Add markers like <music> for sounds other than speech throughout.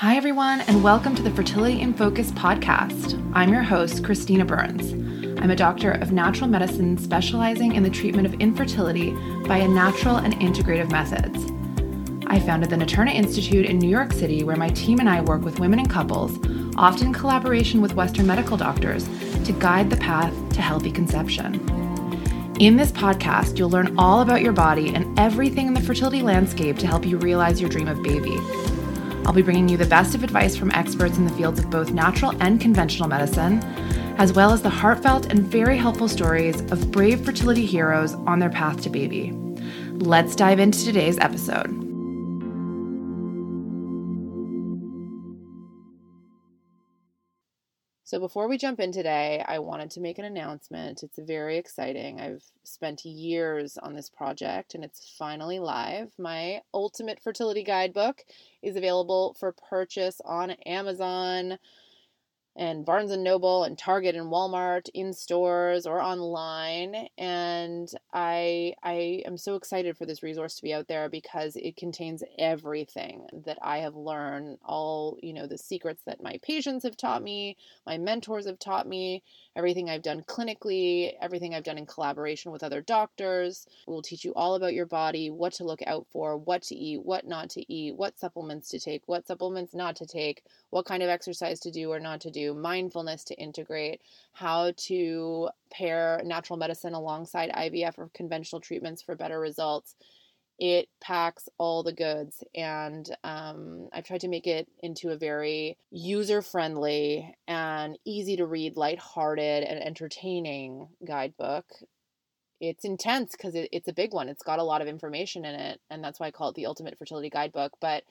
Hi, everyone, and welcome to the Fertility in Focus podcast. I'm your host, Christina Burns. I'm a doctor of natural medicine specializing in the treatment of infertility via natural and integrative methods. I founded the Naturna Institute in New York City, where my team and I work with women and couples, often in collaboration with Western medical doctors, to guide the path to healthy conception. In this podcast, you'll learn all about your body and everything in the fertility landscape to help you realize your dream of baby. I'll be bringing you the best of advice from experts in the fields of both natural and conventional medicine, as well as the heartfelt and very helpful stories of brave fertility heroes on their path to baby. Let's dive into today's episode. So, before we jump in today, I wanted to make an announcement. It's very exciting. I've spent years on this project and it's finally live. My Ultimate Fertility Guidebook is available for purchase on Amazon, and Barnes and Noble and Target and Walmart in stores or online and I I am so excited for this resource to be out there because it contains everything that I have learned all you know the secrets that my patients have taught me my mentors have taught me everything I've done clinically everything I've done in collaboration with other doctors. We will teach you all about your body what to look out for what to eat what not to eat what supplements to take what supplements not to take what kind of exercise to do or not to do mindfulness to integrate, how to pair natural medicine alongside IVF or conventional treatments for better results. It packs all the goods, and um, I've tried to make it into a very user friendly and easy to read, light-hearted, and entertaining guidebook it's intense because it, it's a big one. It's got a lot of information in it, and that's why I call it the Ultimate Fertility Guidebook. But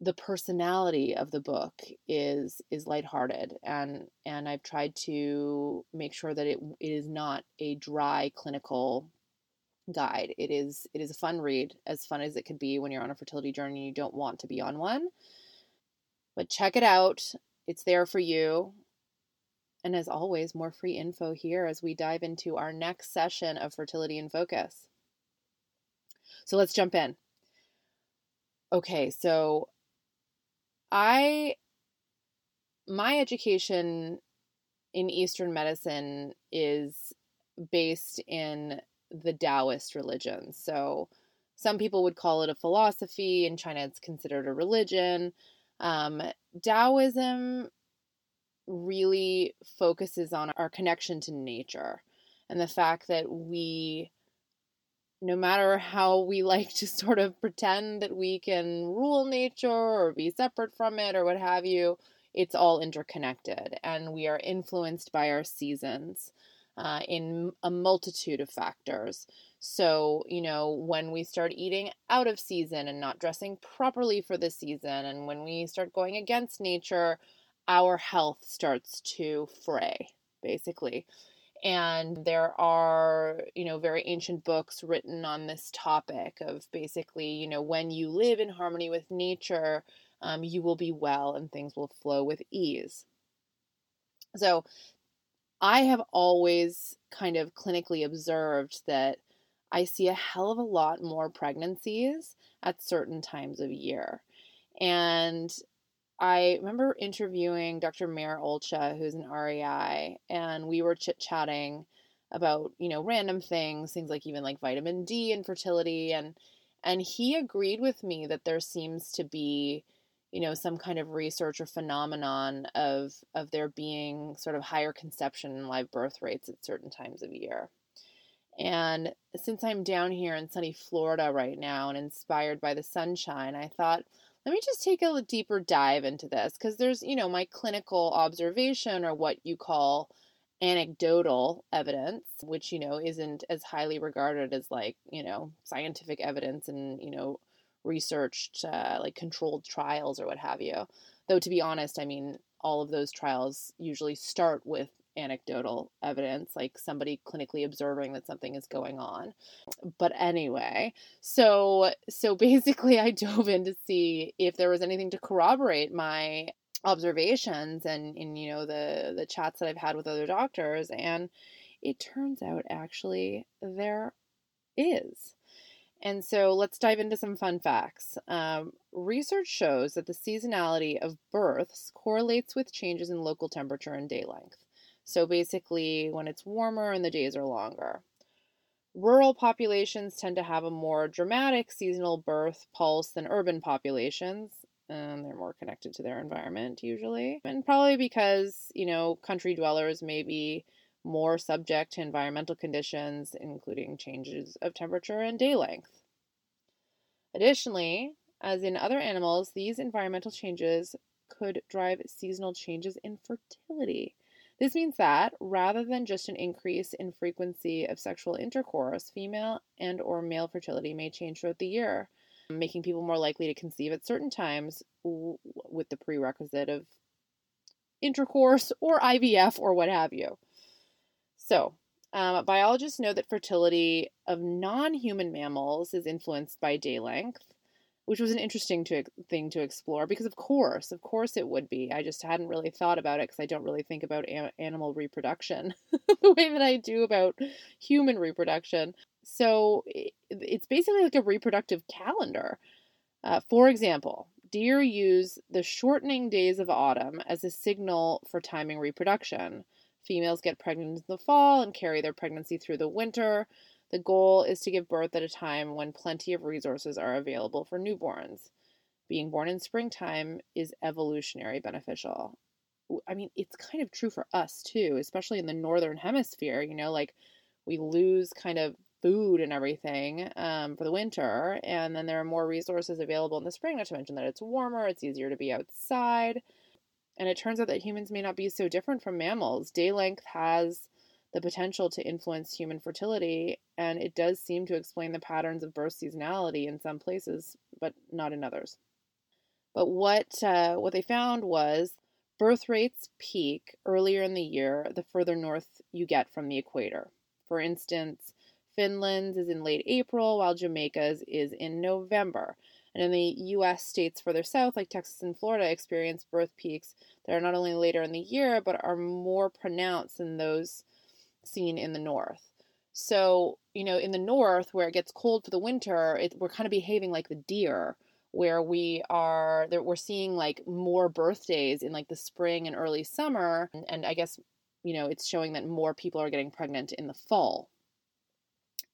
the personality of the book is is lighthearted and and I've tried to make sure that it, it is not a dry clinical guide. It is it is a fun read, as fun as it could be when you're on a fertility journey and you don't want to be on one. But check it out. It's there for you. And as always, more free info here as we dive into our next session of Fertility in Focus. So let's jump in. Okay, so I my education in Eastern medicine is based in the Taoist religion. So some people would call it a philosophy. In China, it's considered a religion. Um, Taoism really focuses on our connection to nature and the fact that we no matter how we <laughs> like to sort of pretend that we can rule nature or be separate from it or what have you, it's all interconnected and we are influenced by our seasons uh, in a multitude of factors. So, you know, when we start eating out of season and not dressing properly for the season, and when we start going against nature, our health starts to fray, basically and there are you know very ancient books written on this topic of basically you know when you live in harmony with nature um, you will be well and things will flow with ease. So i have always kind of clinically observed that i see a hell of a lot more pregnancies at certain times of year. And I remember interviewing Dr. Meir Olcha, who's an REI, and we were chit chatting about, you know, random things, things like even like vitamin D and fertility and and he agreed with me that there seems to be, you know, some kind of research or phenomenon of of there being sort of higher conception and live birth rates at certain times of year. And since I'm down here in sunny Florida right now and inspired by the sunshine, I thought let me just take a deeper dive into this because there's, you know, my clinical observation or what you call anecdotal evidence, which, you know, isn't as highly regarded as like, you know, scientific evidence and, you know, researched, uh, like controlled trials or what have you. Though, to be honest, I mean, all of those trials usually start with anecdotal evidence, like somebody clinically observing that something is going on. But anyway, so so <laughs> basically I dove in to see if there was anything to corroborate my observations and in you know the the chats that I've had with other doctors and it turns out actually there is. And so let's dive into some fun facts. Um, research shows that the seasonality of births correlates with changes in local temperature and day length. So basically, when it's warmer and the days are longer. Rural populations tend to have a more dramatic seasonal birth pulse than urban populations, and they're more connected to their environment usually. And probably because, you know, country dwellers may be more subject to environmental conditions, including changes of temperature and day length. Additionally, as in other animals, these environmental changes could drive seasonal changes in fertility. This means that rather than just an increase in frequency of sexual intercourse, female and or male fertility may change throughout the year, making people more likely to conceive at certain times with the prerequisite of intercourse or IVF or what have you. So, um, biologists know that fertility of non human mammals is influenced by day length, which was an interesting to, thing to explore because, of course, of course it would be. I just hadn't really thought about it because I don't really think about a- animal reproduction <laughs> the way that I do about human reproduction. So, it's basically like a reproductive calendar. Uh, for example, deer use the shortening days of autumn as a signal for timing reproduction. Females get pregnant in the fall and carry their pregnancy through the winter. The goal is to give birth at a time when plenty of resources are available for newborns. Being born in springtime is evolutionary beneficial. I mean, it's kind of true for us too, especially in the northern hemisphere. You know, like we lose kind of food and everything um, for the winter, and then there are more resources available in the spring. Not to mention that it's warmer, it's easier to be outside. And it turns out that humans may not be so different from mammals. Day length has the potential to influence human fertility, and it does seem to explain the patterns of birth seasonality in some places, but not in others. But what uh, what they found was birth rates peak earlier in the year the further north you get from the equator. For instance, Finland's is in late April, while Jamaica's is in November. And in the US states further south, like Texas and Florida, experience birth peaks that are not only later in the year, but are more pronounced than those seen in the north. So, you know, in the north, where it gets cold for the winter, it, we're kind of behaving like the deer, where we are, that we're seeing like more birthdays in like the spring and early summer. And, and I guess, you know, it's showing that more people are getting pregnant in the fall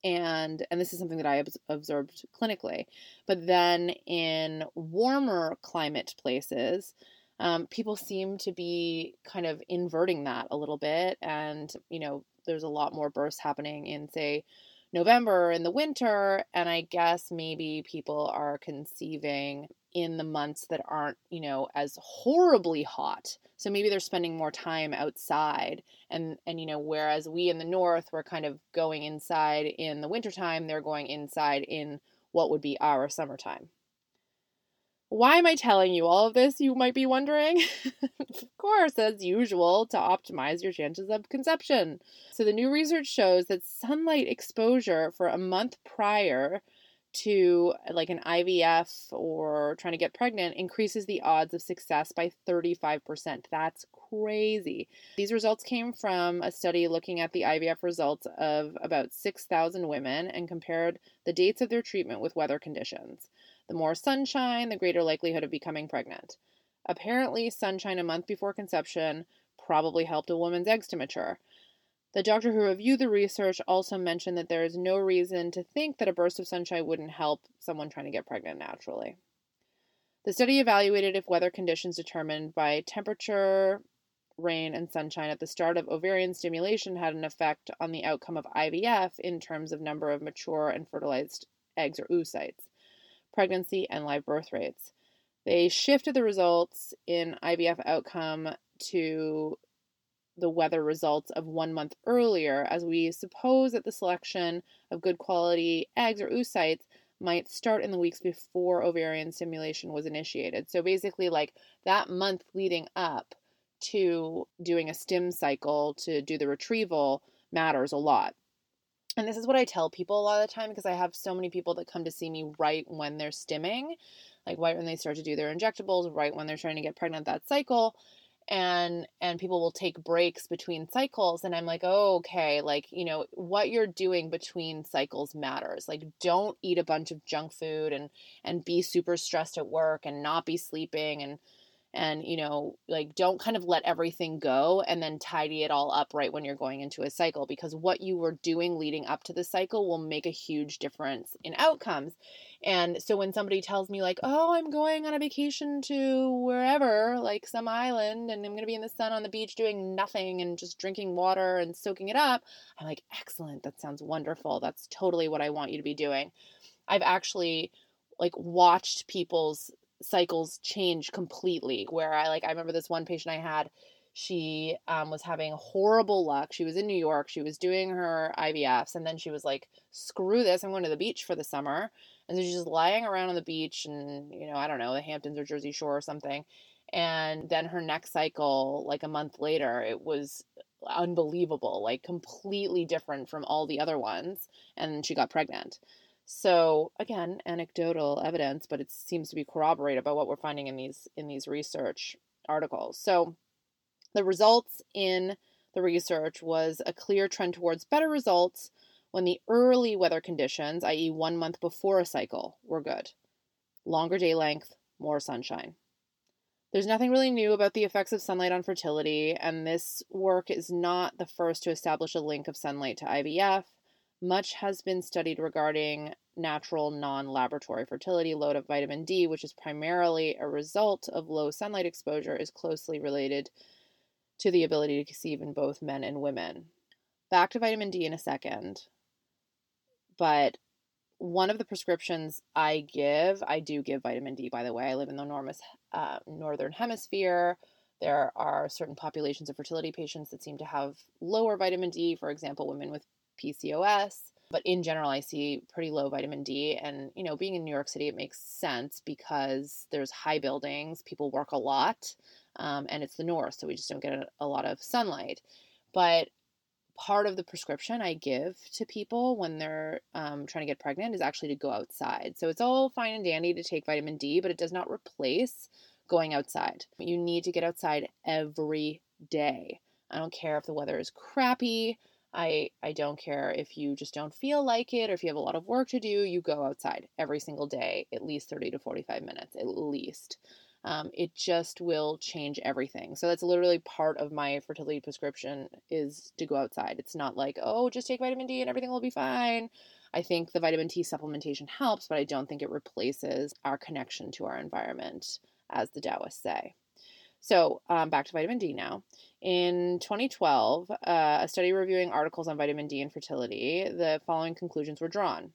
and and this is something that I observed clinically. But then in warmer climate places, um, people seem to be kind of inverting that a little bit, and you know, there's a lot more births happening in say November in the winter, and I guess maybe people are conceiving in the months that aren't, you know, as horribly hot. So maybe they're spending more time outside and and you know, whereas we in the north we're kind of going inside in the wintertime, they're going inside in what would be our summertime. Why am I telling you all of this, you might be wondering? <laughs> of course, as usual, to optimize your chances of conception. So, the new research shows that sunlight exposure for a month prior to like an IVF or trying to get pregnant increases the odds of success by 35%. That's crazy. These results came from a study looking at the IVF results of about 6,000 women and compared the dates of their treatment with weather conditions. The more sunshine, the greater likelihood of becoming pregnant. Apparently, sunshine a month before conception probably helped a woman's eggs to mature. The doctor who reviewed the research also mentioned that there is no reason to think that a burst of sunshine wouldn't help someone trying to get pregnant naturally. The study evaluated if weather conditions determined by temperature, rain, and sunshine at the start of ovarian stimulation had an effect on the outcome of IVF in terms of number of mature and fertilized eggs or oocytes, pregnancy, and live birth rates. They shifted the results in IVF outcome to the weather results of one month earlier, as we suppose that the selection of good quality eggs or oocytes might start in the weeks before ovarian stimulation was initiated. So basically, like that month leading up to doing a stim cycle to do the retrieval matters a lot. And this is what I tell people a lot of the time because I have so many people that come to see me right when they're stimming, like right when they start to do their injectables, right when they're trying to get pregnant that cycle. and and people will take breaks between cycles and i'm like oh okay like you know what you're doing between cycles matters like don't eat a bunch of junk food and and be super stressed at work and not be sleeping and and you know like don't kind of let everything go and then tidy it all up right when you're going into a cycle because what you were doing leading up to the cycle will make a huge difference in outcomes. And so when somebody tells me like oh i'm going on a vacation to wherever like some island and i'm going to be in the sun on the beach doing nothing and just drinking water and soaking it up i'm like excellent that sounds wonderful. That's totally what i want you to be doing. I've actually like watched people's cycles change completely. Where I like, I remember this one patient I had, she um, was having horrible luck. She was in New York, she was doing her IVFs, and then she was like, screw this, I'm going to the beach for the summer. And so she's just lying around on the beach and, you know, I don't know, the Hamptons or Jersey Shore or something. And then her next cycle, like a month later, it was unbelievable, like completely different from all the other ones. And she got pregnant. So again, anecdotal evidence, but it seems to be corroborated by what we're finding in these in these research articles. So the results in the research was a clear trend towards better results when the early weather conditions, i.e., one month before a cycle, were good. Longer day length, more sunshine. There's nothing really new about the effects of sunlight on fertility, and this work is not the first to establish a link of sunlight to IVF. Much has been studied regarding natural non laboratory fertility. Load of vitamin D, which is primarily a result of low sunlight exposure, is closely related to the ability to conceive in both men and women. Back to vitamin D in a second. But one of the prescriptions I give, I do give vitamin D, by the way. I live in the enormous uh, northern hemisphere. There are certain populations of fertility patients that seem to have lower vitamin D, for example, women with PCOS. But in general, I see pretty low vitamin D. And, you know, being in New York City, it makes sense because there's high buildings, people work a lot, um, and it's the north, so we just don't get a, lot of sunlight. But part of the prescription I give to people when they're um, trying to get pregnant is actually to go outside. So it's all fine and dandy to take vitamin D, but it does not replace going outside. You need to get outside every day. I don't care if the weather is crappy. I I don't care if you just don't feel like it or if you have a lot of work to do, you go outside every single day, at least 30 to 45 minutes, at least. Um, it just will change everything. So that's literally part of my fertility prescription is to go outside. It's not like, oh, just take vitamin D and everything will be fine. I think the vitamin D supplementation helps, but I don't think it replaces our connection to our environment, as the Taoists say. So, um, back to vitamin D now. In 2012, uh, a study reviewing articles on vitamin D and fertility, the following conclusions were drawn.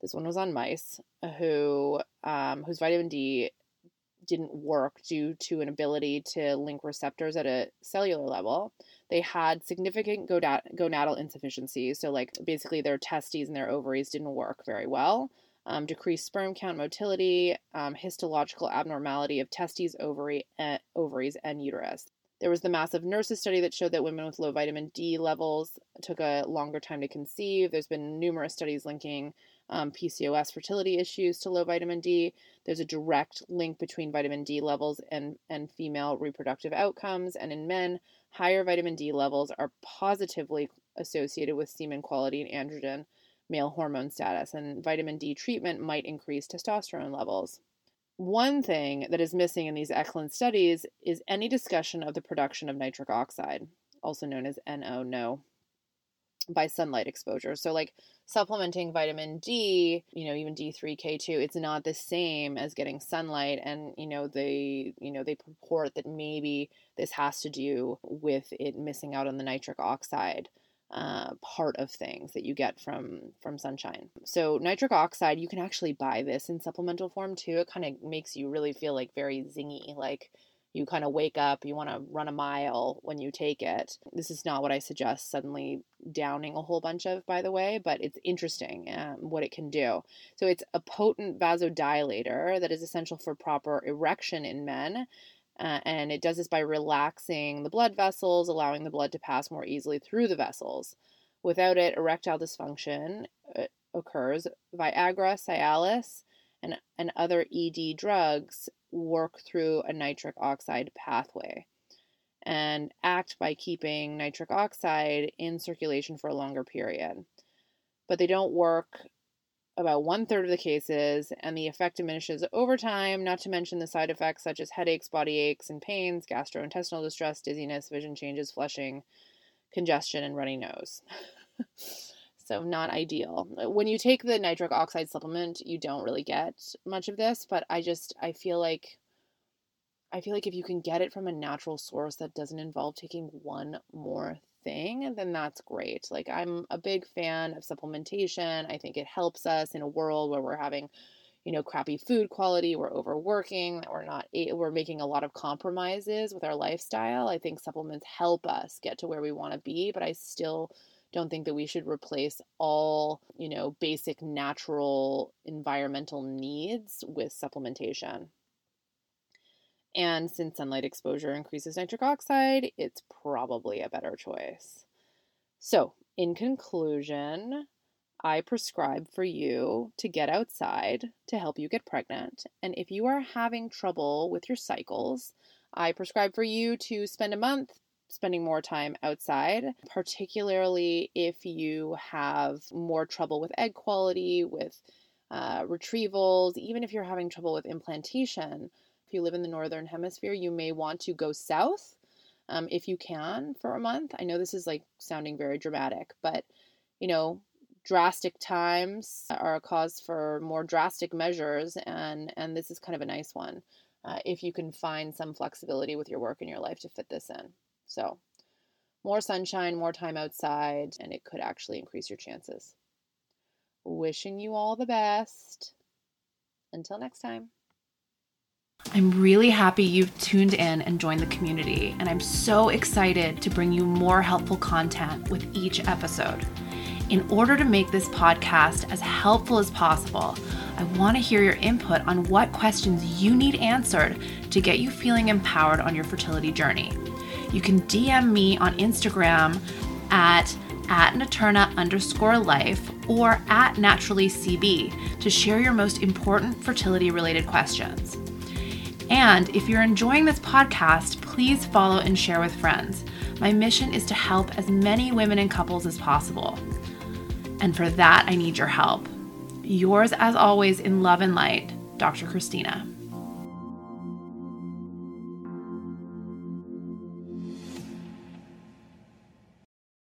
This one was on mice who um, whose vitamin D didn't work due to an ability to link receptors at a cellular level. They had significant gonadal insufficiency, so like basically their testes and their ovaries didn't work very well um, decreased sperm count, motility, um, histological abnormality of testes, ovary, uh, ovaries, and uterus. There was the massive nurses study that showed that women with low vitamin D levels took a longer time to conceive. There's been numerous studies linking um, PCOS fertility issues to low vitamin D. There's a direct link between vitamin D levels and, and female reproductive outcomes. And in men, higher vitamin D levels are positively associated with semen quality and androgen male hormone status, and vitamin D treatment might increase testosterone levels. One thing that is missing in these excellent studies is any discussion of the production of nitric oxide, also known as NO, no, by sunlight exposure. So, like supplementing vitamin D, you know, even D3K2, it's not the same as getting sunlight. And, you know, they, you know, they purport that maybe this has to do with it missing out on the nitric oxide uh, part of things that you get from from sunshine. So nitric oxide, you can actually buy this in supplemental form too. It kind of makes you really feel like very zingy, like you kind of wake up, you want to run a mile when you take it. This is not what I suggest suddenly downing a whole bunch of, by the way, but it's interesting um, what it can do. So, it's a potent vasodilator that is essential for proper erection in men uh, and it does this by relaxing the blood vessels, allowing the blood to pass more easily through the vessels. Without it, erectile dysfunction uh, occurs. Viagra, Cialis, and, and other ED drugs work through a nitric oxide pathway. and act by keeping nitric oxide in circulation for a longer period. But they don't work about one third of the cases, and the effect diminishes over time, not to mention the side effects such as headaches, body aches and pains, gastrointestinal distress, dizziness, vision changes, flushing, congestion, and runny nose. <laughs> so, not ideal. When you take the nitric oxide supplement, you don't really get much of this, but I just, I feel like. I feel like if you can get it from a natural source that doesn't involve taking one more thing, then that's great. Like, I'm a big fan of supplementation. I think it helps us in a world where we're having, you know, crappy food quality, we're overworking, we're not, we're making a lot of compromises with our lifestyle. I think supplements help us get to where we want to be, but I still don't think that we should replace all, you know, basic natural environmental needs with supplementation. And since sunlight exposure increases nitric oxide, it's probably a better choice. So, in conclusion, I prescribe for you to get outside to help you get pregnant. And if you are having trouble with your cycles, I prescribe for you to spend a month spending more time outside, particularly if you have more trouble with egg quality, with uh, retrievals, even if you're having trouble with implantation you live in the northern hemisphere, you may want to go south um, if you can for a month. I know this is like sounding very dramatic, but you know, drastic times are a cause for more drastic measures, and and this is kind of a nice one uh, if you can find some flexibility with your work and your life to fit this in. So, more sunshine, more time outside, and it could actually increase your chances. Wishing you all the best. Until next time. I'm really happy you've tuned in and joined the community, and I'm so excited to bring you more helpful content with each episode. In order to make this podcast as helpful as possible, I want to hear your input on what questions you need answered to get you feeling empowered on your fertility journey. You can DM me on Instagram at at Naturna underscore life or at naturally CB to share your most important fertility related questions. And if you're enjoying this podcast, please follow and share with friends. My mission is to help as many women and couples as possible. And for that, I need your help. Yours, as always, in love and light, Dr. Christina.